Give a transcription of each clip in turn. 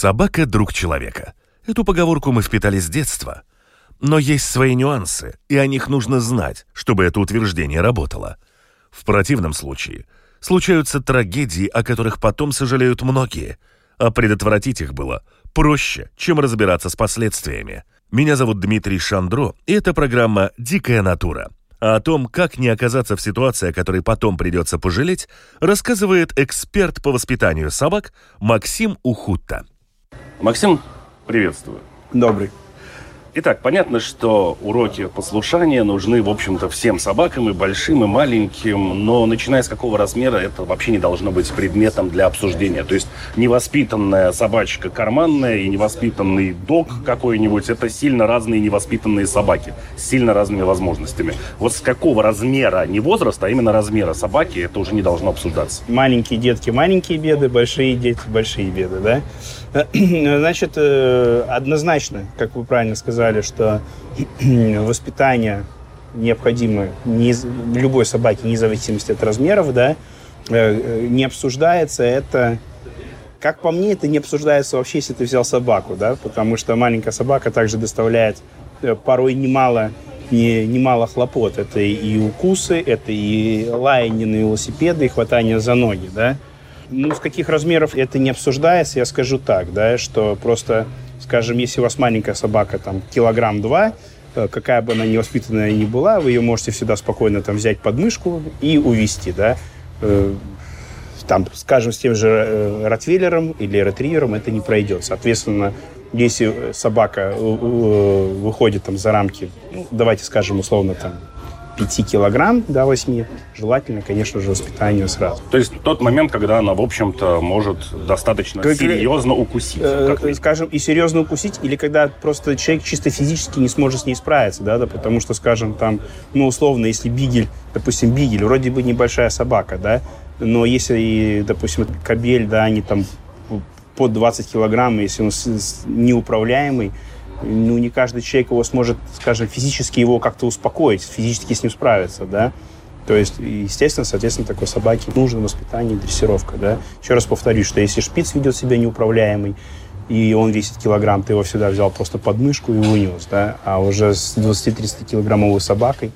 Собака – друг человека. Эту поговорку мы впитали с детства. Но есть свои нюансы, и о них нужно знать, чтобы это утверждение работало. В противном случае случаются трагедии, о которых потом сожалеют многие, а предотвратить их было проще, чем разбираться с последствиями. Меня зовут Дмитрий Шандро, и это программа «Дикая натура». А о том, как не оказаться в ситуации, о которой потом придется пожалеть, рассказывает эксперт по воспитанию собак Максим Ухутта. Максим, приветствую. Добрый. Итак, понятно, что уроки послушания нужны, в общем-то, всем собакам, и большим, и маленьким, но начиная с какого размера это вообще не должно быть предметом для обсуждения. То есть невоспитанная собачка карманная и невоспитанный дог какой-нибудь – это сильно разные невоспитанные собаки с сильно разными возможностями. Вот с какого размера, не возраста, а именно размера собаки, это уже не должно обсуждаться. Маленькие детки – маленькие беды, большие дети – большие беды, да? Значит, э, однозначно, как вы правильно сказали, что воспитание необходимо не, любой собаке, вне зависимости от размеров, да, э, э, не обсуждается это как по мне, это не обсуждается вообще, если ты взял собаку, да, потому что маленькая собака также доставляет порой немало, не, немало хлопот. Это и укусы, это и лаяние на велосипеды, и хватание за ноги, да. Ну, с каких размеров это не обсуждается, я скажу так, да, что просто, скажем, если у вас маленькая собака, там, килограмм два, э, какая бы она невоспитанная ни была, вы ее можете всегда спокойно там взять под мышку и увести, да. Э, там, скажем, с тем же э, ротвейлером или ретривером это не пройдет. Соответственно, если собака выходит там за рамки, ну, давайте скажем условно там 5 килограмм до 8, желательно, конечно же, воспитание сразу. То есть тот момент, когда она, в общем-то, может достаточно как, серьезно укусить. Э, как скажем, и серьезно укусить, или когда просто человек чисто физически не сможет с ней справиться, да, да, потому что, скажем, там, ну, условно, если бигель, допустим, бигель, вроде бы небольшая собака, да, но если, допустим, кабель, да, они там под 20 килограмм, если он неуправляемый, ну, не каждый человек его сможет, скажем, физически его как-то успокоить, физически с ним справиться, да. То есть, естественно, соответственно, такой собаке нужно воспитание и дрессировка, да. Еще раз повторюсь, что если шпиц ведет себя неуправляемый, и он весит килограмм, ты его всегда взял просто под мышку и унес, да, а уже с 20-30 килограммовой собакой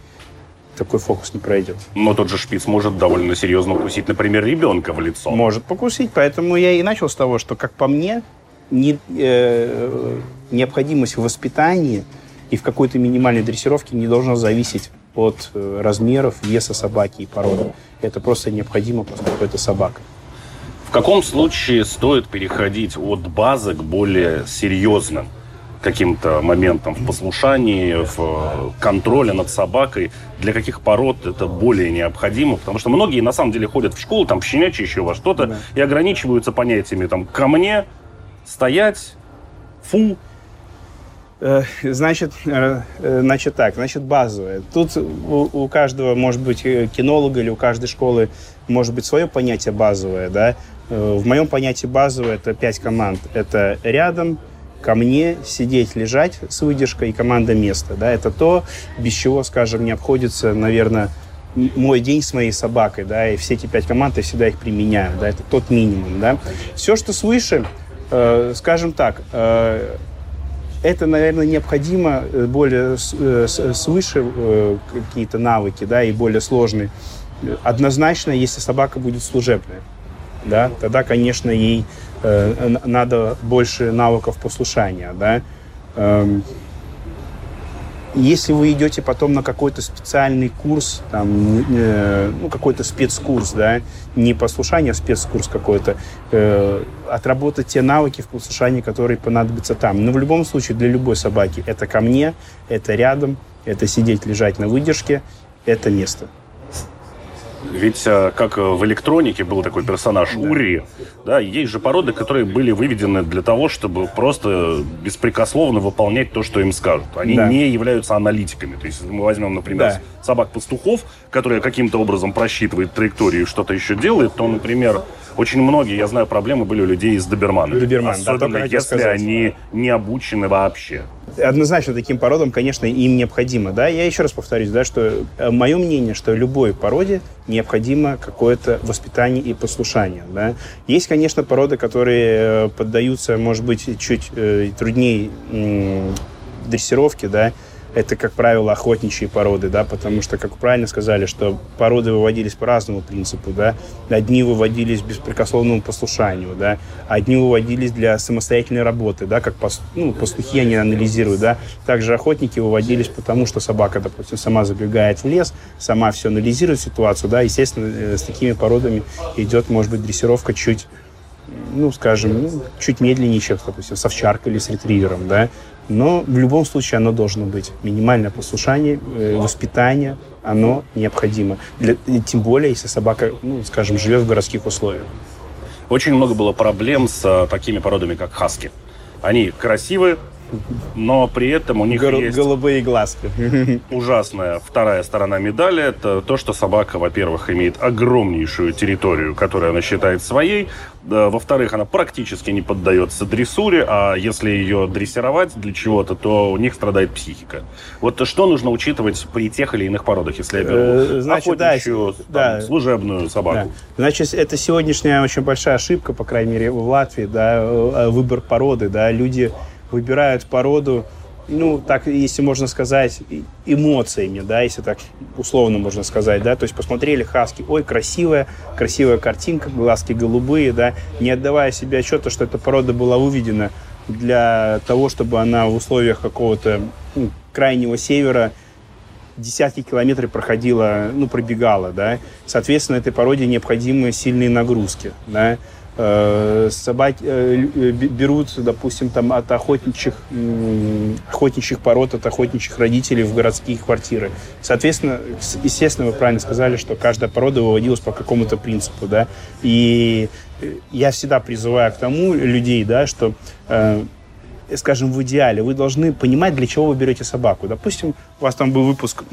такой фокус не пройдет. Но тот же шпиц может довольно серьезно укусить, например, ребенка в лицо. Может покусить, поэтому я и начал с того, что, как по мне, не, э, необходимость в воспитании и в какой-то минимальной дрессировке не должна зависеть от э, размеров, веса собаки и породы. Это просто необходимо, поскольку это собака. В каком случае стоит переходить от базы к более серьезным каким-то моментам в послушании, в контроле над собакой, для каких пород это более необходимо, потому что многие на самом деле ходят в школу, там в щенячье еще во что-то, да. и ограничиваются понятиями там ко мне, стоять, фу. Э, значит, э, э, значит так, значит базовое. Тут у, у каждого, может быть, кинолога или у каждой школы может быть свое понятие базовое, да. В моем понятии базовое это пять команд. Это рядом, ко мне, сидеть, лежать с выдержкой и команда место. Да, это то, без чего, скажем, не обходится, наверное, мой день с моей собакой, да, и все эти пять команд я всегда их применяю, да, это тот минимум, да. Все, что свыше, скажем так, э, это, наверное, необходимо э, более свыше какие-то навыки, да, и более сложные. Однозначно, если собака будет служебная, да, тогда, конечно, ей надо больше навыков послушания, да. Если вы идете потом на какой-то специальный курс, там, э, ну, какой-то спецкурс, да, не послушание, а спецкурс какой-то, э, отработать те навыки в послушании, которые понадобятся там. Но в любом случае для любой собаки это ко мне, это рядом, это сидеть, лежать на выдержке, это место. Ведь э, как в электронике был такой персонаж. Ури, да, есть же породы, которые были выведены для того, чтобы просто беспрекословно выполнять то, что им скажут. Они да. не являются аналитиками. То есть, мы возьмем, например, да. собак-пастухов, которые каким-то образом просчитывают траекторию и что-то еще делают, то, например, очень многие, я знаю, проблемы были у людей с доберманами. Доберман, Особенно да, если сказать. они не обучены вообще. Однозначно таким породам, конечно, им необходимо. Да? Я еще раз повторюсь, да, что э, мое мнение, что любой породе необходимо какое-то воспитание и послушание. Да? Есть, конечно, породы, которые э, поддаются, может быть, чуть э, труднее дрессировке, да, это, как правило, охотничьи породы, да, потому что, как правильно сказали, что породы выводились по разному принципу, да. Одни выводились беспрекословному послушанию, да, одни выводились для самостоятельной работы, да, как пас, ну, пастухи они анализируют, да. Также охотники выводились потому, что собака, допустим, сама забегает в лес, сама все анализирует ситуацию, да, естественно, э, с такими породами идет, может быть, дрессировка чуть ну, скажем, ну, чуть медленнее, чем, допустим, с овчаркой или с ретривером, да, но в любом случае оно должно быть. Минимальное послушание, э, воспитание, оно необходимо. Для, тем более, если собака, ну, скажем, живет в городских условиях. Очень много было проблем с а, такими породами, как хаски. Они красивые, но при этом у них Гол- есть... Голубые глазки. Ужасная вторая сторона медали. Это то, что собака, во-первых, имеет огромнейшую территорию, которую она считает своей. Во-вторых, она практически не поддается дрессуре, а если ее дрессировать для чего-то, то у них страдает психика. Вот что нужно учитывать при тех или иных породах, если я беру э, Значит, охотничью, да, там, служебную собаку? Да. Значит, это сегодняшняя очень большая ошибка, по крайней мере, в Латвии, да, э, выбор породы, да, люди выбирают породу, ну, так, если можно сказать, эмоциями, да, если так условно можно сказать, да, то есть посмотрели хаски, ой, красивая, красивая картинка, глазки голубые, да, не отдавая себе отчета, что эта порода была выведена для того, чтобы она в условиях какого-то ну, крайнего севера десятки километров проходила, ну, пробегала, да, соответственно, этой породе необходимы сильные нагрузки, да, собаки э, э, берут, допустим, там от охотничьих, охотничьих пород, от охотничьих родителей в городские квартиры. Соответственно, естественно, вы правильно сказали, что каждая порода выводилась по какому-то принципу, да, и я всегда призываю к тому людей, да, что скажем, в идеале, вы должны понимать, для чего вы берете собаку. Допустим, у вас там был выпуск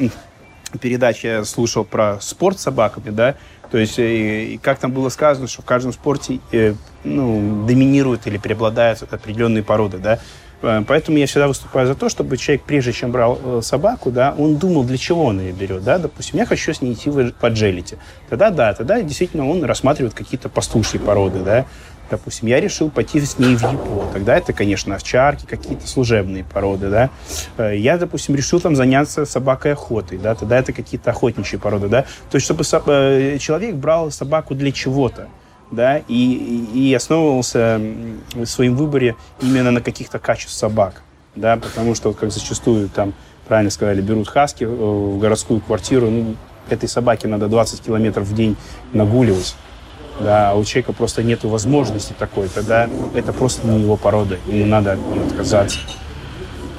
передачи, я слушал про спорт с собаками, да, то есть, э, и, как там было сказано, что в каждом спорте э, ну, доминируют или преобладают определенные породы, да. Э, поэтому я всегда выступаю за то, чтобы человек, прежде чем брал собаку, да, он думал, для чего он ее берет, да, допустим, я хочу с ней идти в джелите. Тогда да, тогда действительно он рассматривает какие-то пастушьи породы, да, Допустим, я решил пойти с ней в ЕПО. Тогда это, конечно, овчарки, какие-то служебные породы, да. Э, я, допустим, решил там заняться собакой охотой, да. Тогда это какие-то охотничьи породы, да. То есть, чтобы э, человек брал собаку для чего-то, да, и, и основывался в своем выборе именно на каких-то качествах собак, да, потому что, как зачастую там, правильно сказали, берут хаски э, в городскую квартиру, ну, этой собаке надо 20 километров в день нагуливать да, а у человека просто нет возможности такой, тогда это просто не его порода, ему надо от нее отказаться.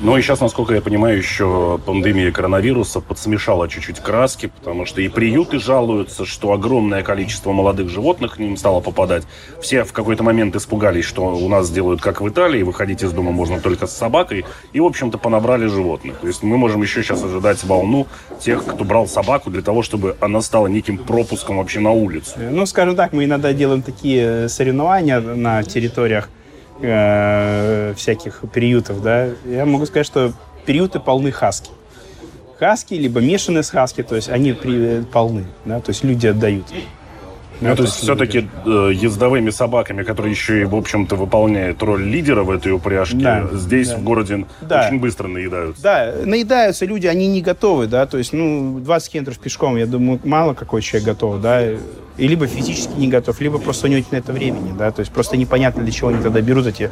Ну и сейчас, насколько я понимаю, еще пандемия коронавируса подсмешала чуть-чуть краски, потому что и приюты жалуются, что огромное количество молодых животных к ним стало попадать. Все в какой-то момент испугались, что у нас делают как в Италии, выходить из дома можно только с собакой, и, в общем-то, понабрали животных. То есть мы можем еще сейчас ожидать волну тех, кто брал собаку для того, чтобы она стала неким пропуском вообще на улицу. Ну, скажем так, мы иногда делаем такие соревнования на территориях э, всяких приютов, да, я могу сказать, что приюты полны хаски. Хаски, либо мешанные с хаски, то есть они при, полны, да, то есть люди отдают. Ну, то есть все-таки э, ездовыми собаками, которые еще и, в общем-то, выполняют роль лидера в этой упряжке, да, здесь да. в городе да. очень быстро наедаются. Да, наедаются люди, они не готовы, да, то есть, ну, 20 километров пешком, я думаю, мало какой человек готов, да, и либо физически не готов, либо просто у него нет на это времени, да, то есть просто непонятно, для чего они тогда берут эти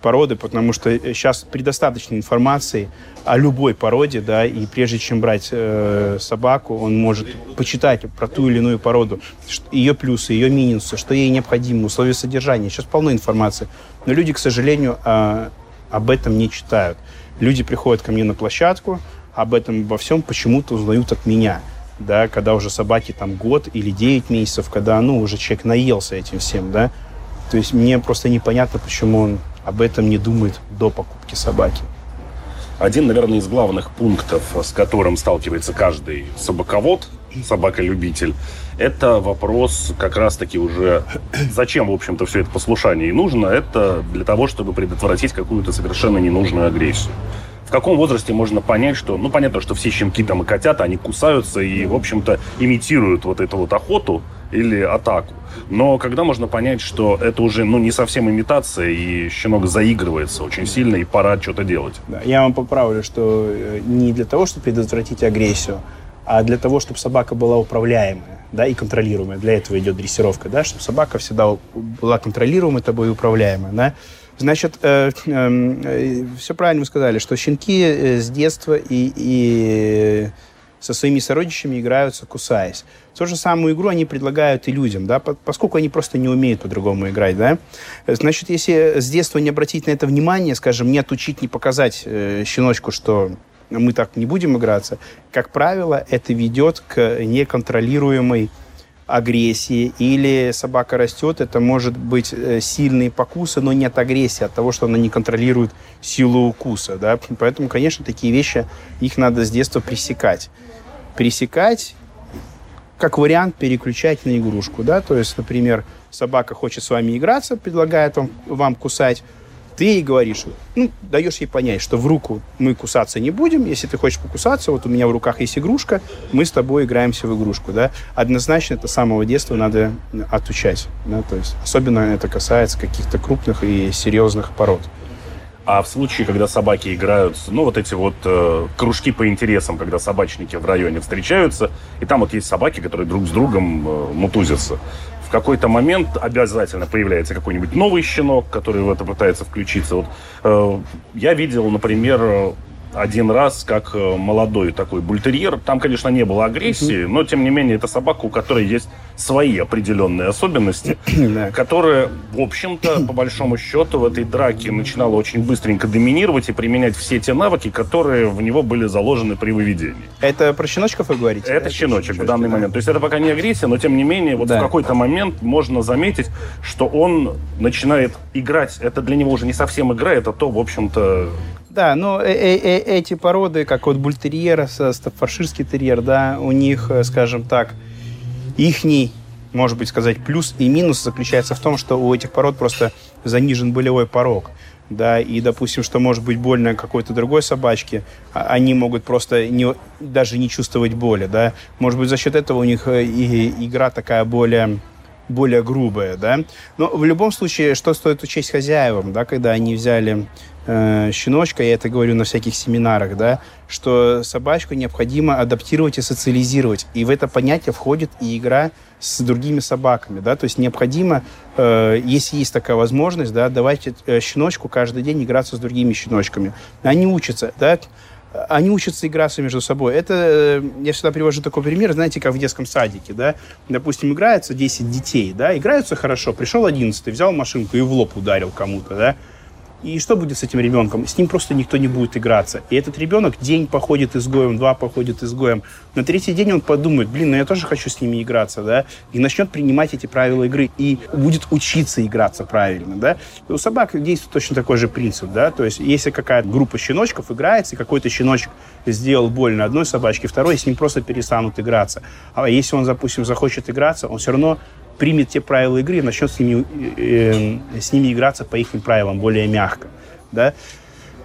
породы, потому что сейчас предостаточно информации о любой породе, да, и прежде чем брать э, собаку, он может почитать про ту или иную породу, ее плюсы, ее минусы, что ей необходимо, условия содержания. Сейчас полно информации. Но люди, к сожалению, э, об этом не читают. Люди приходят ко мне на площадку, об этом обо всем почему-то узнают от меня. да, когда уже собаке там год или 9 месяцев, когда, ну, уже человек наелся этим всем, да. То есть мне просто непонятно, почему он об этом не думает до покупки собаки. Один, наверное, из главных пунктов, с которым сталкивается каждый собаковод, собаколюбитель, это вопрос как раз-таки уже, зачем, в общем-то, все это послушание и нужно, это для того, чтобы предотвратить какую-то совершенно ненужную агрессию. В каком возрасте можно понять, что, ну, понятно, что все щенки там и котята, они кусаются и, в общем-то, имитируют вот эту вот охоту или атаку. Но когда можно понять, что это уже, ну, не совсем имитация, и щенок заигрывается очень сильно, и пора что-то делать? Я вам поправлю, что э, не для того, чтобы предотвратить агрессию, а для того, чтобы собака была управляемая, да, и контролируемая. Для этого идет дрессировка, да, чтобы собака всегда была контролируемой тобой и управляемая, да. Значит, э, эм, э, все правильно вы сказали, что щенки э, с детства и, и со своими сородичами играются, кусаясь. Ту же самую игру они предлагают и людям, да, поскольку они просто не умеют по-другому играть, да. Значит, если с детства не обратить на это внимание, скажем, не отучить, не показать э, щеночку, что мы так не будем играться, как правило, это ведет к неконтролируемой агрессии, или собака растет, это может быть э, сильные покусы, но нет агрессии от того, что она не контролирует силу укуса. Да? Поэтому, конечно, такие вещи, их надо с детства пресекать. Пресекать, как вариант, переключать на игрушку. Да? То есть, например, собака хочет с вами играться, предлагает вам, вам кусать, ты ей говоришь, ну, даешь ей понять, что в руку мы кусаться не будем, если ты хочешь покусаться, вот у меня в руках есть игрушка, мы с тобой играемся в игрушку, да. Однозначно это с самого детства надо отучать, да, то есть особенно это касается каких-то крупных и серьезных пород. А в случае, когда собаки играют, ну, вот эти вот э, кружки по интересам, когда собачники в районе встречаются, и там вот есть собаки, которые друг с другом э, мутузятся в какой-то момент обязательно появляется какой-нибудь новый щенок, который в это пытается включиться. Вот, э, я видел, например, один раз как э, молодой такой бультерьер. Там, конечно, не было агрессии, но, тем не менее, это собака, у которой есть свои определенные особенности, которые, в общем-то, по большому счету, в этой драке начинала очень быстренько доминировать и применять все те навыки, которые в него были заложены при выведении. Это про щеночков вы говорите? Это, это щеночек в данный момент. То есть это пока не агрессия, но, тем не менее, вот да. в какой-то момент можно заметить, что он начинает играть. Это для него уже не совсем игра, это то, в общем-то, да, но э -э -э эти породы, как вот бультерьер, стаффорширский терьер, да, у них, э, скажем так, ихний, может быть сказать, плюс и минус заключается в том, что у этих пород просто занижен болевой порог. Да, и, допустим, что может быть больно какой-то другой собачке, а они могут просто не, даже не чувствовать боли, да. Может быть, за счет этого у них э, и игра такая более более грубая, да. Но в любом случае, что стоит учесть хозяевам, да, когда они взяли э, щеночка, я это говорю на всяких семинарах, да, что собачку необходимо адаптировать и социализировать. И в это понятие входит и игра с другими собаками, да, то есть необходимо, э, если есть такая возможность, да, давать э, щеночку каждый день играться с другими щеночками. Они учатся, да, они учатся играться между собой. Это, э, я всегда привожу такой пример, знаете, как в детском садике, да, допустим, играются 10 детей, да, играются хорошо, пришел 11 взял машинку и в лоб ударил кому-то, да, и что будет с этим ребенком? С ним просто никто не будет играться. И этот ребенок день походит изгоем, два походит изгоем. На третий день он подумает, блин, ну я тоже хочу с ними играться, да? И начнет принимать эти правила игры. И будет учиться играться правильно, да? У собак действует точно такой же принцип, да? То есть если какая-то группа щеночков играется, и какой-то щеночек сделал больно одной собачке, второй, с ним просто перестанут играться. А если он, допустим, захочет играться, он все равно примет те правила игры и начнет с ними, э, э, с ними играться по их правилам более мягко. Да?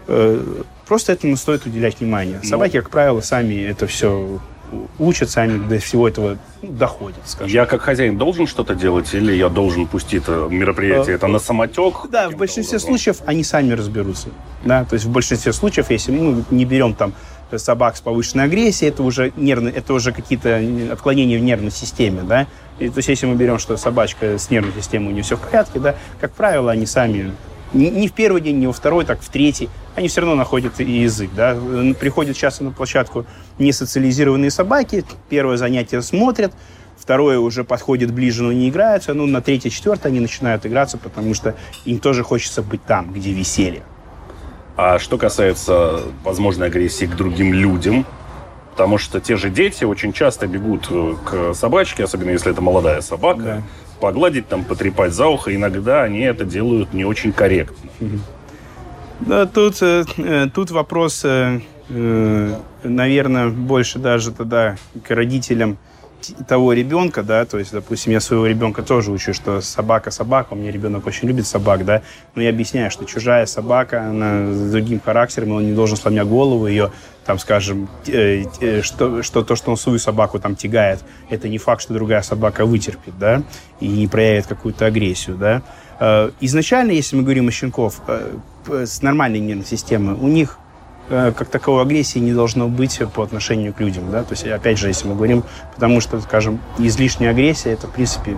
Э, просто этому стоит уделять внимание. Ну, Собаки, как правило, сами это все учат, сами до всего этого доходят. Скажем. Я как хозяин должен что-то делать или я должен пустить это мероприятие? Это на самотек? Да, в большинстве образом? случаев они сами разберутся. Да? То есть в большинстве случаев, если мы не берем там собак с повышенной агрессией, это уже, нервно, это уже какие-то отклонения в нервной системе, да, и, то есть если мы берем, что собачка с нервной системой у нее все в порядке, да, как правило, они сами не, в первый день, не во второй, так в третий, они все равно находят язык, да, приходят часто на площадку несоциализированные собаки, первое занятие смотрят, второе уже подходит ближе, но не играются, ну, на третье, четвертое они начинают играться, потому что им тоже хочется быть там, где веселье. А что касается возможной агрессии к другим людям, Потому что те же дети очень часто бегут э, к собачке, особенно если это молодая собака, да. погладить, там, потрепать за ухо. Иногда они это делают не очень корректно. Да, тут, э, э, тут вопрос, наверное, больше даже тогда к родителям того ребенка, да, то есть, допустим, я своего ребенка тоже учу, что собака собака, у меня ребенок очень любит собак, да, но я объясняю, что чужая собака, она с другим характером, он не должен сломя голову ее, там, скажем, э, э, что, что то, что он свою собаку там тягает, это не факт, что другая собака вытерпит, да, и не проявит какую-то агрессию, да. Э, изначально, если мы говорим о щенков с нормальной нервной системой, у них Э, как таковой агрессии не должно быть по отношению к людям, да, то есть, опять же, если мы говорим, потому что, скажем, излишняя агрессия, это, в принципе,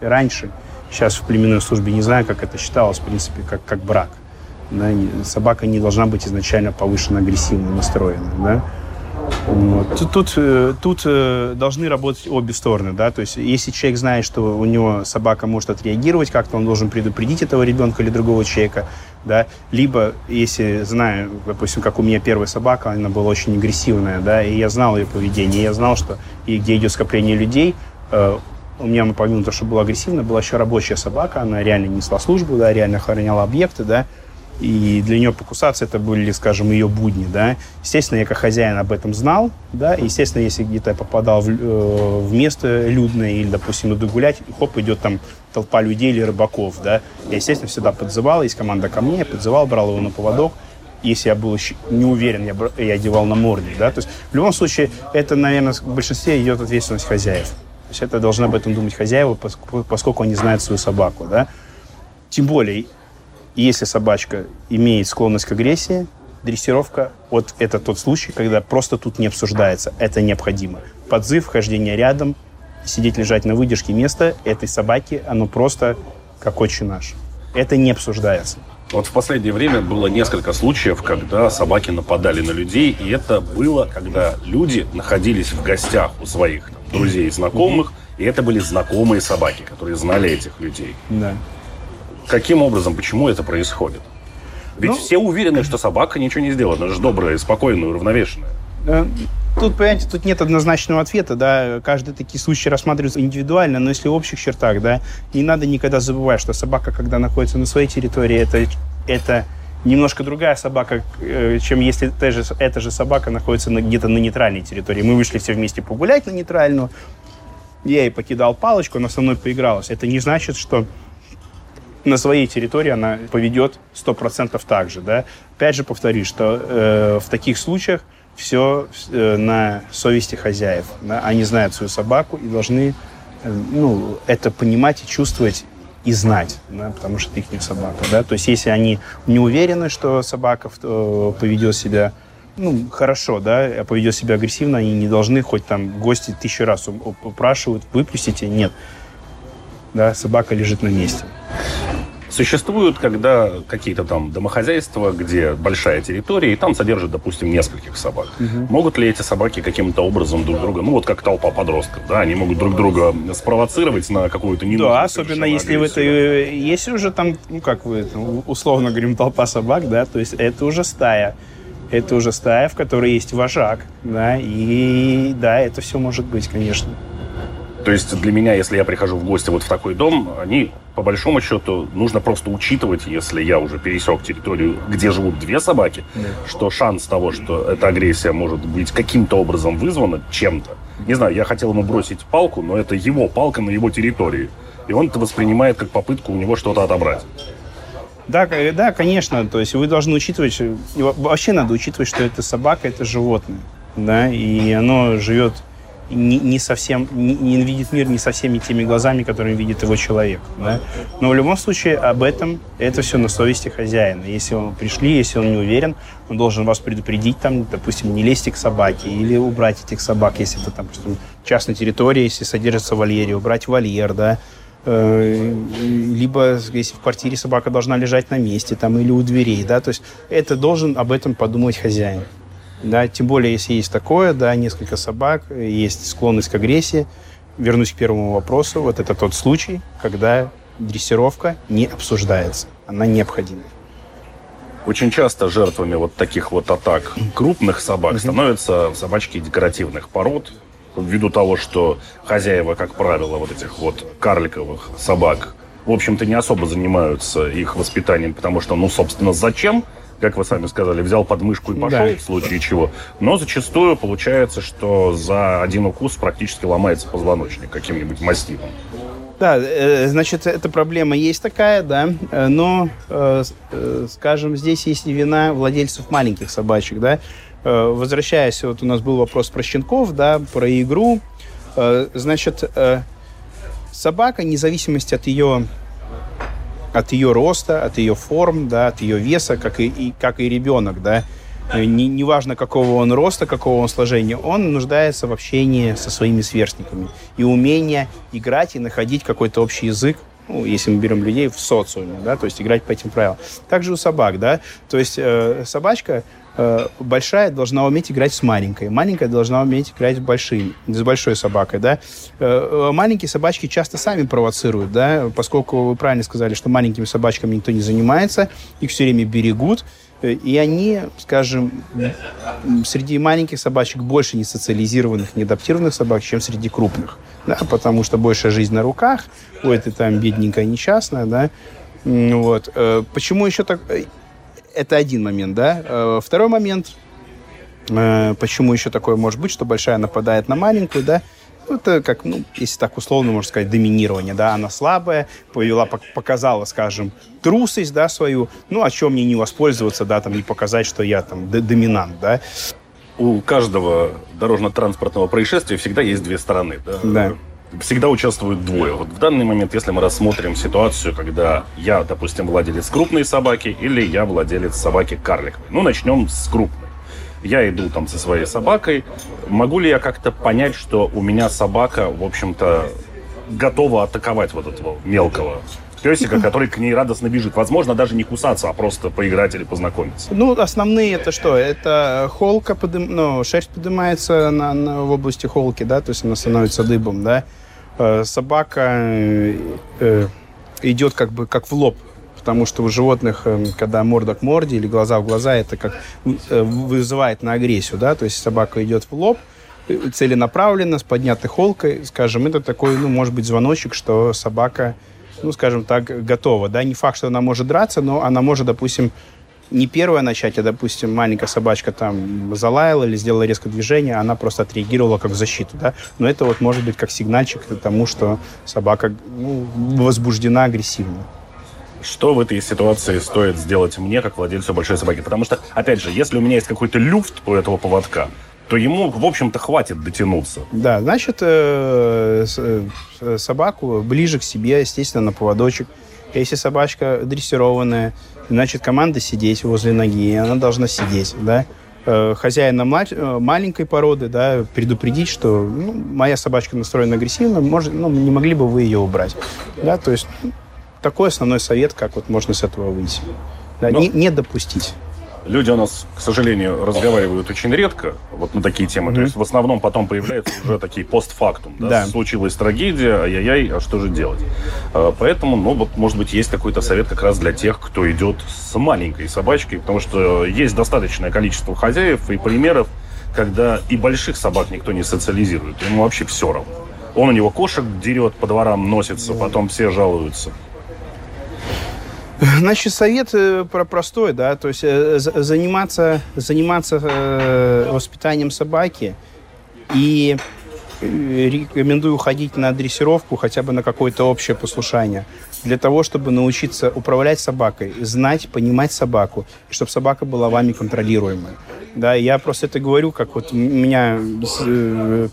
раньше, сейчас в племенной службе не знаю, как это считалось, в принципе, как, как брак, да, собака не должна быть изначально повышенно агрессивно настроена, да, вот. Тут, тут, э, э, должны работать обе стороны, да, то есть если человек знает, что у него собака может отреагировать как-то, он должен предупредить этого ребенка или другого человека, да, либо если знаю, допустим, как у меня первая собака, она была очень агрессивная, да, и я знал ее поведение, я знал, что и где идет скопление людей, э, у меня, помимо того, что была агрессивная, была еще рабочая собака, она реально несла службу, да, реально охраняла объекты, да, и для нее покусаться это были, скажем, ее будни, да. Естественно, я как хозяин об этом знал, да, естественно, если где-то я попадал в, э, в место людное или, допустим, иду гулять, хоп, идет там толпа людей или рыбаков, да, я, естественно, всегда подзывал, есть команда ко мне, я подзывал, брал его на поводок, если я был не уверен, я, я одевал на морде, да, то есть в любом случае это, наверное, в большинстве идет ответственность хозяев. То есть это должны об этом думать хозяева, поскольку они знают свою собаку, да. Тем более, если собачка имеет склонность к агрессии, дрессировка, вот это тот случай, когда просто тут не обсуждается, это необходимо. Подзыв, хождение рядом, сидеть, лежать на выдержке места этой собаки, оно просто как отче наш. Это не обсуждается. Вот в последнее время было несколько случаев, когда собаки нападали на людей, и это было, когда люди находились в гостях у своих там, друзей и знакомых, и это были знакомые собаки, которые знали этих людей. Да. Каким образом, почему это происходит? Ведь ну, все уверены, что собака ничего не сделает. Она же добрая, спокойная, уравновешенная. Э, тут, понимаете, тут нет однозначного ответа, да, каждый такие случаи рассматривается индивидуально, но если в общих чертах, да, не надо никогда забывать, что собака, когда находится на своей территории, это, это немножко другая собака, э, чем если та же, эта же собака находится на, где-то на нейтральной территории. Мы вышли все вместе погулять на нейтральную, я ей покидал палочку, она со мной поигралась. Это не значит, что на своей территории она поведет 100% так же. Да? Опять же повторюсь, что э, в таких случаях все э, на совести хозяев. Да? Они знают свою собаку и должны э, ну, это понимать и чувствовать и знать, да, потому что их собака. Да? То есть если они не уверены, что собака э, поведет себя ну, хорошо, да, а поведет себя агрессивно, они не должны хоть там гости тысячу раз упрашивают, выпустите, нет. Да, собака лежит на месте. Существуют, когда какие-то там домохозяйства, где большая территория, и там содержат, допустим, нескольких собак. Угу. Могут ли эти собаки каким-то образом друг друга, ну вот как толпа подростков, да, они могут друг друга спровоцировать на какую-то ненужную Да, особенно если в это, если уже там, ну как вы, условно говорим, толпа собак, да, то есть это уже стая. Это уже стая, в которой есть вожак, да, и да, это все может быть, конечно. То есть для меня, если я прихожу в гости вот в такой дом, они, по большому счету, нужно просто учитывать, если я уже пересек территорию, где живут две собаки, да. что шанс того, что эта агрессия может быть каким-то образом вызвана чем-то. Не знаю, я хотел ему бросить палку, но это его палка на его территории. И он это воспринимает как попытку у него что-то отобрать. Да, да, конечно. То есть вы должны учитывать, вообще надо учитывать, что это собака, это животное. Да, и оно живет не, не совсем, не, не видит мир не совсем теми глазами, которыми видит его человек. Да? Но в любом случае об этом это все на совести хозяина. Если он пришли, если он не уверен, он должен вас предупредить, там, допустим, не лезьте к собаке или убрать этих собак, если это там частная территория, если содержится в вольере, убрать вольер, да, э, либо если в квартире собака должна лежать на месте там или у дверей, да, то есть это должен об этом подумать хозяин. Да, тем более, если есть такое, да, несколько собак, есть склонность к агрессии. Вернусь к первому вопросу. Вот это тот случай, когда дрессировка не обсуждается. Она необходима. Очень часто жертвами вот таких вот атак крупных собак становятся собачки декоративных пород, ввиду того, что хозяева, как правило, вот этих вот карликовых собак, в общем-то, не особо занимаются их воспитанием, потому что, ну, собственно, зачем? Как вы сами сказали, взял подмышку и пошел, да. в случае чего. Но зачастую получается, что за один укус практически ломается позвоночник каким-нибудь мастифом. Да, э, значит, эта проблема есть такая, да, э, но, э, скажем, здесь есть и вина владельцев маленьких собачек, да. Возвращаясь, вот у нас был вопрос про щенков, да, про игру. Значит, собака, независимости от ее от ее роста, от ее форм, да, от ее веса, как и, и как и ребенок, да, не, неважно, какого он роста, какого он сложения, он нуждается в общении со своими сверстниками. И умение играть и находить какой-то общий язык ну, если мы берем людей в социуме, да, то есть играть по этим правилам. Также у собак, да, то есть э, собачка э, большая должна уметь играть с маленькой, маленькая должна уметь играть с большой, с большой собакой, да. Э, э, маленькие собачки часто сами провоцируют, да, поскольку вы правильно сказали, что маленькими собачками никто не занимается, их все время берегут, и они, скажем, среди маленьких собачек больше не социализированных, не адаптированных собак, чем среди крупных. Да, потому что больше жизнь на руках, у этой там бедненькая несчастная, да. Вот. Э, почему еще так... Э, это один момент, да. Э, второй момент, почему еще такое может быть, что большая нападает на маленькую, да, ну, это как, ну, если так условно можно сказать, доминирование, да, она слабая, повела, показала, скажем, трусость, да, свою, ну, о чем мне не воспользоваться, да, там, и показать, что я там доминант, да. У каждого дорожно-транспортного происшествия всегда есть две стороны, да. Да всегда участвуют двое. Вот в данный момент, если мы рассмотрим ситуацию, когда я, допустим, владелец крупной собаки или я владелец собаки карликовой. Ну, начнем с крупной я иду там со своей собакой, могу ли я как-то понять, что у меня собака, в общем-то, готова атаковать вот этого мелкого песика, который к ней радостно бежит. Возможно, даже не кусаться, а просто поиграть или познакомиться. Ну, основные это что? Это холка, подым... ну, шерсть поднимается на, на, в области холки, да, то есть она становится дыбом, да. Э, собака э, э, идет как бы как в лоб потому что у животных, когда морда к морде или глаза в глаза, это как вызывает на агрессию, да, то есть собака идет в лоб, целенаправленно, с поднятой холкой, скажем, это такой, ну, может быть, звоночек, что собака, ну, скажем так, готова, да, не факт, что она может драться, но она может, допустим, не первая начать, а, допустим, маленькая собачка там залаяла или сделала резкое движение, она просто отреагировала как защиту, да. Но это вот может быть как сигнальчик к тому, что собака ну, возбуждена агрессивно что в этой ситуации стоит сделать мне, как владельцу большой собаки. Потому что, опять же, если у меня есть какой-то люфт у этого поводка, то ему, в общем-то, хватит дотянуться. Да, значит, э, э, собаку ближе к себе, естественно, на поводочек. Если собачка дрессированная, значит, команда сидеть возле ноги, она должна сидеть, да. Э, хозяина маленькой породы, да, предупредить, что ну, моя собачка настроена агрессивно, может, ну, не могли бы вы ее убрать, да, то есть такой основной совет, как вот можно с этого выйти. Да, Но... не, не допустить. Люди у нас, к сожалению, разговаривают очень редко вот на такие темы. Mm-hmm. То есть в основном потом появляются уже такие постфактум. Да? да. Случилась трагедия, ай-яй-яй, а что же делать? А, поэтому, ну, вот, может быть, есть какой-то совет как раз для тех, кто идет с маленькой собачкой, потому что есть достаточное количество хозяев и примеров, когда и больших собак никто не социализирует. Ему вообще все равно. Он у него кошек дерет, по дворам носится, потом все жалуются. Значит, совет э, про простой, да, то есть э, заниматься, заниматься э, воспитанием собаки и рекомендую ходить на дрессировку, хотя бы на какое-то общее послушание, для того, чтобы научиться управлять собакой, знать, понимать собаку, и чтобы собака была вами контролируемой. Да, я просто это говорю, как вот у меня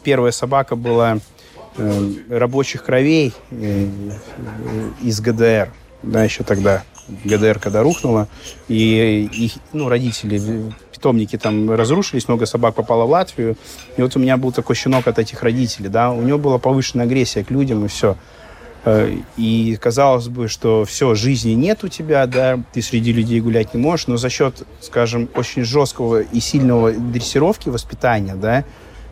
первая собака была рабочих кровей из ГДР, да, еще тогда ГДР, когда рухнула, и их, ну, родители, питомники там разрушились, много собак попало в Латвию, и вот у меня был такой щенок от этих родителей, да, у него была повышенная агрессия к людям, и все. Э, и казалось бы, что все, жизни нет у тебя, да, ты среди людей гулять не можешь, но за счет, скажем, очень жесткого и сильного дрессировки, воспитания, да,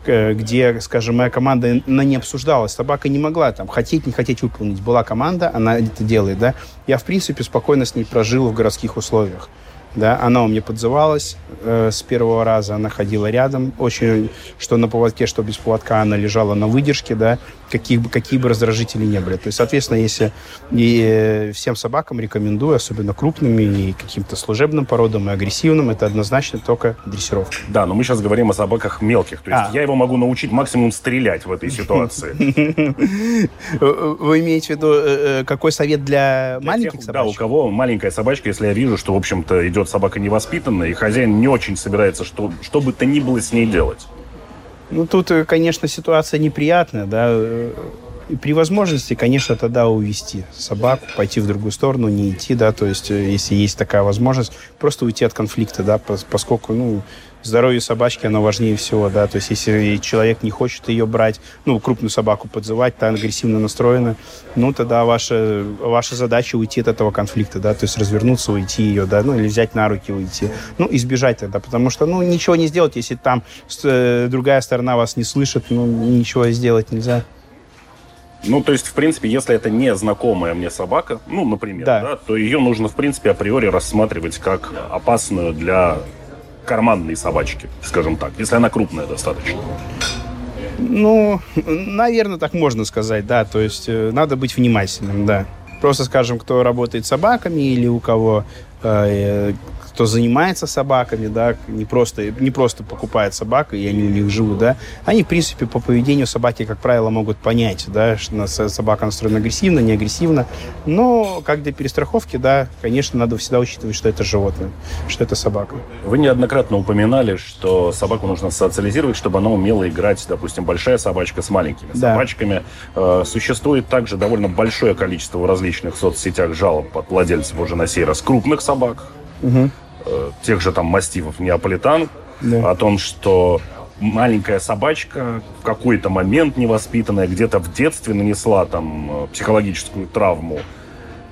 где, скажем, моя команда она не обсуждалась. Собака не могла там хотеть, не хотеть выполнить. Была команда, она это делает, да. Я, в принципе, спокойно с ней прожил в городских условиях. да, она у меня подзывалась э, с первого раза, она ходила рядом, очень, что на поводке, что без поводка, она лежала на выдержке, да, каких бы, какие бы раздражители не были. То есть, соответственно, если и э, всем собакам рекомендую, особенно крупным и каким-то служебным породам и агрессивным, это однозначно только дрессировка. Да, но мы сейчас говорим о собаках мелких. То есть а. я его могу научить максимум стрелять в этой ситуации. Вы имеете в виду, э, какой совет для маленьких собак? Да, у кого маленькая собачка, если я вижу, что, в общем-то, идет собака невоспитанная, и хозяин не очень собирается что, что бы то ни было с ней делать. Ну, тут, э, конечно, ситуация неприятная, да. При возможности, конечно, тогда увести собаку, пойти в другую сторону, не идти, да, то есть, э, если есть такая возможность, просто уйти от конфликта, да, поскольку, ну, здоровье собачки, оно важнее всего, да, то есть если человек не хочет ее брать, ну, крупную собаку подзывать, та агрессивно настроена, ну, тогда ваша, ваша задача уйти от этого конфликта, да, то есть развернуться, уйти ее, да, ну, или взять на руки, уйти, ну, избежать тогда, потому что, ну, ничего не сделать, если там э, другая сторона вас не слышит, ну, ничего сделать нельзя. Ну, то есть, в принципе, если это не знакомая мне собака, ну, например, да. Да, то ее нужно, в принципе, априори рассматривать как опасную для карманные собачки, скажем так, если она крупная достаточно. Ну, наверное, так можно сказать, да. То есть э, надо быть внимательным, да. Просто, скажем, кто работает с собаками или у кого э, кто занимается собаками, да, не просто, не просто покупает собак, и они у них живут, да, они, в принципе, по поведению собаки, как правило, могут понять, да, что собака настроена агрессивно, не агрессивно, но как для перестраховки, да, конечно, надо всегда учитывать, что это животное, что это собака. Вы неоднократно упоминали, что собаку нужно социализировать, чтобы она умела играть, допустим, большая собачка с маленькими да. собачками. Э, существует также довольно большое количество в различных соцсетях жалоб от владельцев уже на сей раз крупных собак. Угу э, тех же там мастифов неаполитан, да. о том, что маленькая собачка в какой-то момент невоспитанная где-то в детстве нанесла там э, психологическую травму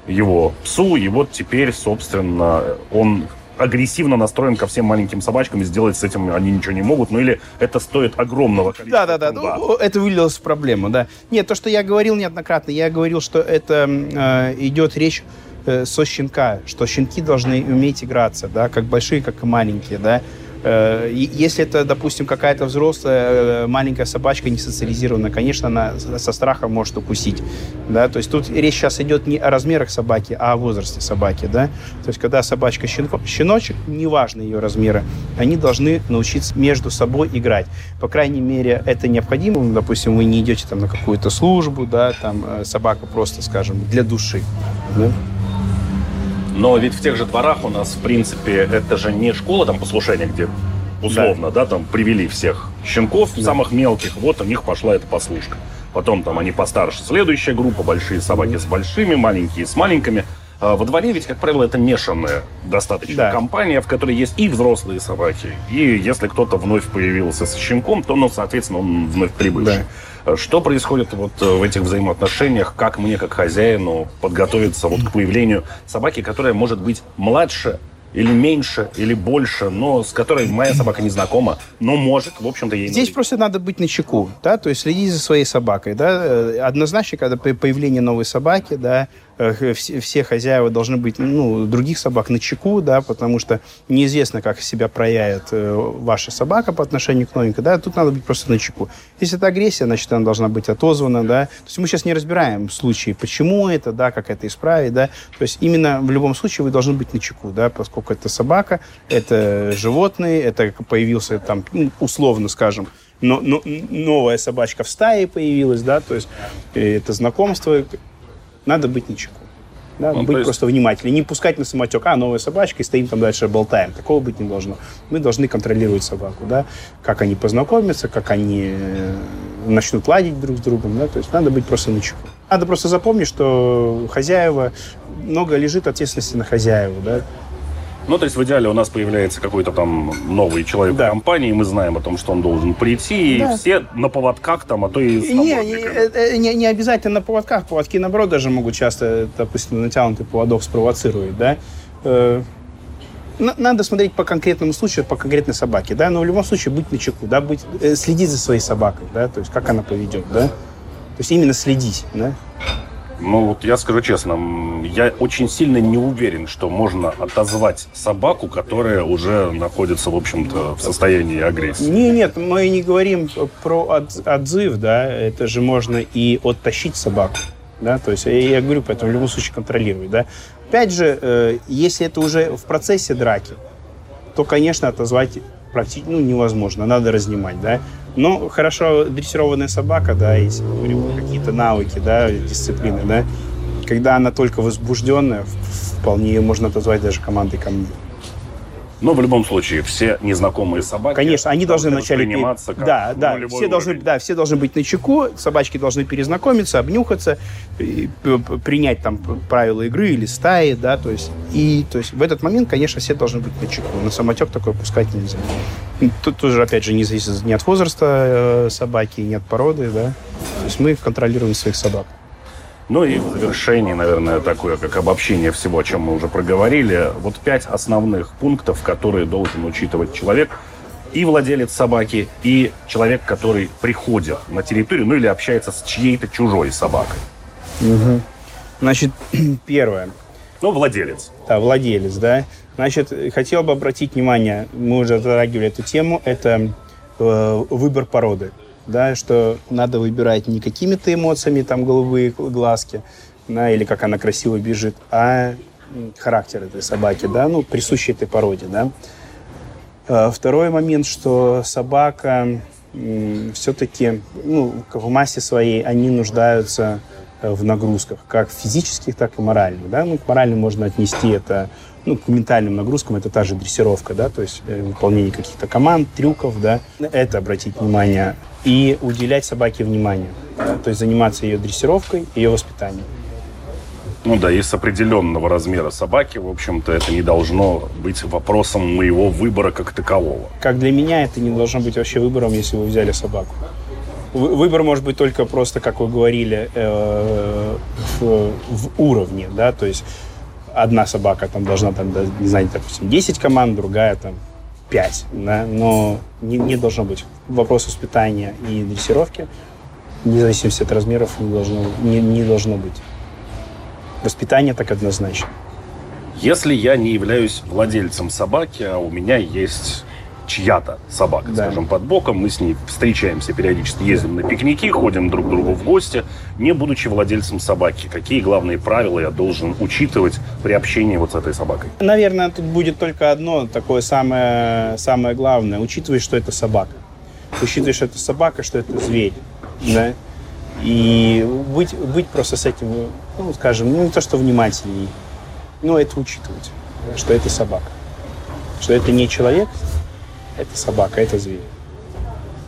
его псу, и вот теперь, собственно, он агрессивно настроен ко всем маленьким собачкам, и сделать с этим они ничего не могут, ну или это стоит огромного количества Да, да, да, ну, это вылилось в проблему, да. Нет, то, что я говорил неоднократно, я говорил, что это э, идет речь э, со щенка, что щенки должны уметь играться, да, как большие, как и маленькие, да. Э, если это, допустим, какая-то взрослая э, маленькая собачка не социализированная, конечно, она со страхом может укусить, да, то есть тут речь сейчас идет не о размерах собаки, а о возрасте собаки, да, то есть когда собачка щенко, щеночек, неважно ее размеры, они должны научиться между собой играть, по крайней мере, это необходимо, допустим, вы не идете там на какую-то службу, да, там э, собака просто, скажем, для души, да? Но ведь в тех же дворах у нас, в принципе, это же не школа там послушания, где условно, да, да там привели всех щенков, да. самых мелких, вот у них пошла эта послушка. Потом там они постарше, следующая группа, большие собаки с большими, маленькие с маленькими. А во дворе ведь, как правило, это мешанная достаточно да. компания, в которой есть и взрослые собаки, и если кто-то вновь появился с щенком, то, ну, соответственно, он вновь прибывший. Да. Что происходит вот э, в этих взаимоотношениях? Как мне, как хозяину, подготовиться вот к появлению собаки, которая может быть младше или меньше, или больше, но с которой моя собака не знакома, но может, в общем-то, ей... Здесь навредить. просто надо быть на чеку, да, то есть следить за своей собакой, да, э, однозначно, когда появление новой собаки, да, все, все хозяева должны быть, ну, других собак на чеку, да, потому что неизвестно, как себя проявит э, ваша собака по отношению к новенькой, да, тут надо быть просто на чеку. Если это агрессия, значит, она должна быть отозвана, да, то есть мы сейчас не разбираем случаи, почему это, да, как это исправить, да, то есть именно в любом случае вы должны быть на чеку, да, поскольку это собака, это животные, это появился там, ну, условно скажем, но, но, новая собачка в стае появилась, да, то есть э, это знакомство, надо быть начеку. Да, ну, быть есть... просто внимательнее. Не пускать на самотек, а, новая собачка, и стоим там дальше болтаем. Такого быть не должно. Мы должны контролировать собаку, да, как они познакомятся, как они э, начнут ладить друг с другом, да, то есть надо быть просто начеку. Надо просто запомнить, что хозяева, много лежит ответственности на хозяева, да, ну, то есть в идеале у нас появляется какой-то там новый человек да. в компании, мы знаем о том, что он должен прийти, да. и все на поводках там, а то и с не, не, не, не обязательно на поводках, поводки, наоборот, даже могут часто, допустим, натянутый поводок спровоцировать, да. Э, надо смотреть по конкретному случаю, по конкретной собаке, да, но в любом случае быть на чеку, да, быть, э, следить за своей собакой, да, то есть как она поведет, да, то есть именно следить, да. Ну, вот я скажу честно, я очень сильно не уверен, что можно отозвать собаку, которая уже находится, в общем-то, в состоянии агрессии. Не, нет, мы не говорим про от, отзыв, да, это же можно и оттащить собаку, да, то есть я, я говорю, поэтому в любом случае контролировать, да. Опять же, э, если это уже в процессе драки, то, конечно, отозвать практически ну, невозможно, надо разнимать, да. Но хорошо дрессированная собака, да, если какие-то навыки, да, дисциплины, да, когда она только возбужденная, вполне ее можно отозвать даже командой ко мне. Но в любом случае все незнакомые собаки. Конечно, они должны вначале приниматься как да, да, все должны, да, все должны быть на чеку, собачки должны перезнакомиться, обнюхаться, принять там правила игры или стаи, да, то есть и то есть в этот момент, конечно, все должны быть на чеку. На самотек такой пускать нельзя. Тут тоже, опять же, не зависит ни от возраста э, собаки, ни от породы, да. То есть мы контролируем своих собак. Ну и в завершение, наверное, такое, как обобщение всего, о чем мы уже проговорили. Вот пять основных пунктов, которые должен учитывать человек, и владелец собаки, и человек, который приходит на территорию, ну или общается с чьей-то чужой собакой. Угу. Значит, первое. Ну, владелец. Да, владелец, да. Значит, хотел бы обратить внимание, мы уже затрагивали эту тему, это э, выбор породы да, что надо выбирать не какими-то эмоциями, там, голубые глазки, да, или как она красиво бежит, а характер этой собаки, да, ну, присущий этой породе, да. А, второй момент, что собака все-таки, ну, в массе своей они нуждаются э, в нагрузках, как физических, так и моральных, да. Ну, к моральным можно отнести это, ну, к ментальным нагрузкам это та же дрессировка, да, то есть э, выполнение каких-то команд, трюков, да. Это обратить внимание и уделять собаке внимание. То есть заниматься ее дрессировкой, ее воспитанием. Ну да, из определенного размера собаки, в общем-то, это не должно быть вопросом моего выбора как такового. Как для меня это не должно быть вообще выбором, если вы взяли собаку. Выбор может быть только просто, как вы говорили, э, в уровне, да, то есть одна собака там должна, там, не знаю, допустим, 10 команд, другая там 5, да, но не, не должно быть. Вопрос воспитания и дрессировки, вне зависимости от размеров, не должно, не, не должно быть. Воспитание так однозначно. Если я не являюсь владельцем собаки, а у меня есть чья-то собака, да. скажем, под боком. Мы с ней встречаемся периодически, ездим на пикники, ходим друг к другу в гости, не будучи владельцем собаки. Какие главные правила я должен учитывать при общении вот с этой собакой? Наверное, тут будет только одно такое самое, самое главное. Учитывая, что это собака. Учитывая, что это собака, что это зверь. Да? И быть, быть просто с этим, ну, скажем, ну, не то, что внимательней, но это учитывать, что это собака. Что это не человек, это собака, это зверь.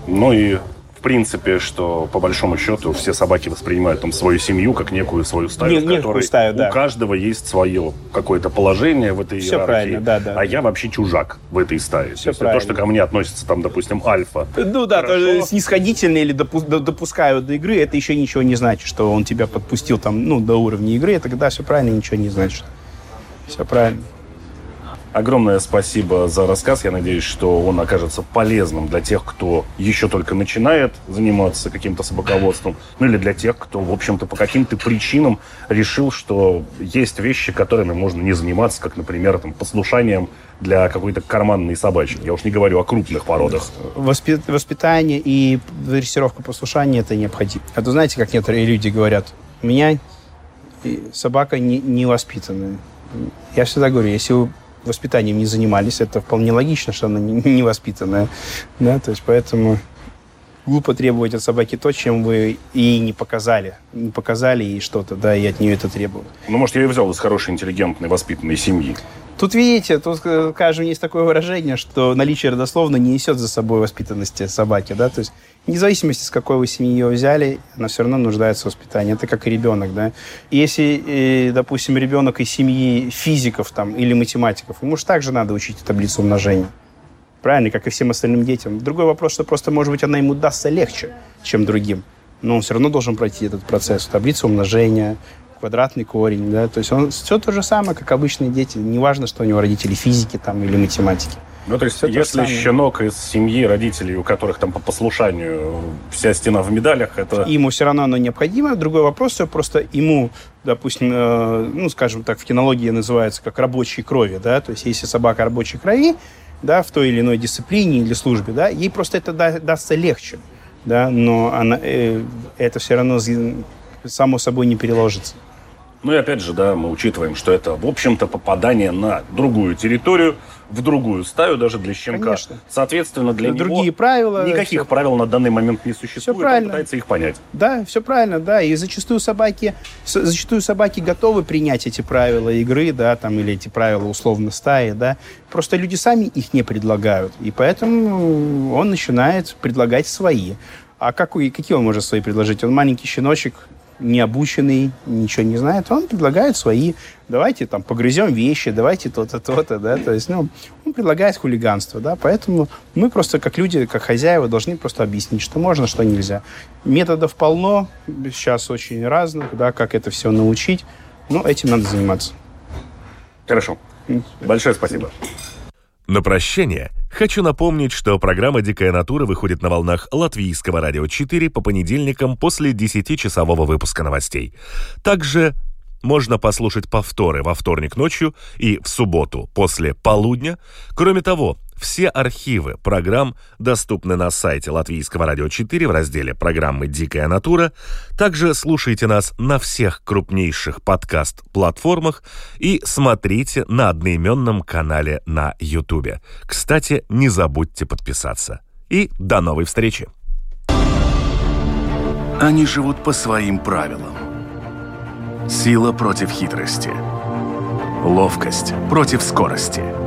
Ну и в принципе, что по большому счету все собаки воспринимают там свою семью как некую свою стаю, не, в которой стаю, да. у каждого есть свое какое-то положение в этой все иерархии. Да, да. А я вообще чужак в этой стае. Все то, то, что ко мне относится там, допустим, альфа. Ну да, то, снисходительно или допу допускают до игры, это еще ничего не значит, что он тебя подпустил там, ну, до уровня игры. Это когда все правильно, ничего не значит. Все правильно. Огромное спасибо за рассказ. Я надеюсь, что он окажется полезным для тех, кто еще только начинает заниматься каким-то собаководством, ну или для тех, кто, в общем-то, по каким-то причинам решил, что есть вещи, которыми можно не заниматься, как, например, там, послушанием для какой-то карманной собачки. Я уж не говорю о крупных породах. Воспи- воспитание и дрессировка послушания – это необходимо. А то знаете, как некоторые люди говорят, у меня собака не, невоспитанная. Я всегда говорю, если вы воспитанием не занимались, это вполне логично, что она невоспитанная. Да? То есть поэтому глупо требовать от собаки то, чем вы и не показали. Не показали ей что-то, да, и от нее это требовать. Ну, может, я ее взял из хорошей, интеллигентной, воспитанной семьи. Тут, видите, тут, э, скажем, есть такое выражение, что наличие родословно не несет за собой воспитанности собаки, да, то есть вне зависимости, с какой вы семьи ее взяли, она все равно нуждается в воспитании. Это как и ребенок, да. если, э, допустим, ребенок из семьи физиков там или математиков, ему же также надо учить таблицу умножения. Правильно, как и всем остальным детям. Другой вопрос, что просто, может быть, она ему дастся легче, чем другим. Но он все равно должен пройти этот процесс. Таблица умножения, квадратный корень, да, то есть он все то же самое, как обычные дети, неважно, что у него родители физики там или математики. Ну, то есть, Все если щенок из семьи родителей, у которых там по послушанию вся стена в медалях, это... Ему все равно оно необходимо. Другой вопрос, что просто ему, допустим, э, ну, скажем так, в кинологии называется как рабочей крови, да, то есть если собака рабочей крови, да, в той или иной дисциплине или службе, да, ей просто это да, дастся легче, да, но она, э, это все равно само собой не переложится. Ну и опять же, да, мы учитываем, что это, в общем-то, попадание на другую территорию, в другую стаю даже для щенка. Конечно. Соответственно, для Другие него Другие правила. Никаких все... правил на данный момент не существует. Все правильно. Он пытается их понять. Да, все правильно, да. И зачастую собаки, зачастую собаки готовы принять эти правила игры, да, там, или эти правила условно стаи, да. Просто люди сами их не предлагают. И поэтому он начинает предлагать свои. А как, какие он может свои предложить? Он маленький щеночек, необученный, ничего не знает, он предлагает свои, давайте там погрызем вещи, давайте то-то, то-то, да, то есть, ну, он предлагает хулиганство, да, поэтому мы просто как люди, как хозяева должны просто объяснить, что можно, что нельзя. Методов полно, сейчас очень разных, да, как это все научить, но этим надо заниматься. Хорошо. Большое спасибо. На прощание хочу напомнить, что программа «Дикая натура» выходит на волнах Латвийского радио 4 по понедельникам после 10-часового выпуска новостей. Также можно послушать повторы во вторник ночью и в субботу после полудня. Кроме того, все архивы программ доступны на сайте Латвийского радио 4 в разделе программы «Дикая натура». Также слушайте нас на всех крупнейших подкаст-платформах и смотрите на одноименном канале на YouTube. Кстати, не забудьте подписаться. И до новой встречи! Они живут по своим правилам. Сила против хитрости. Ловкость против скорости –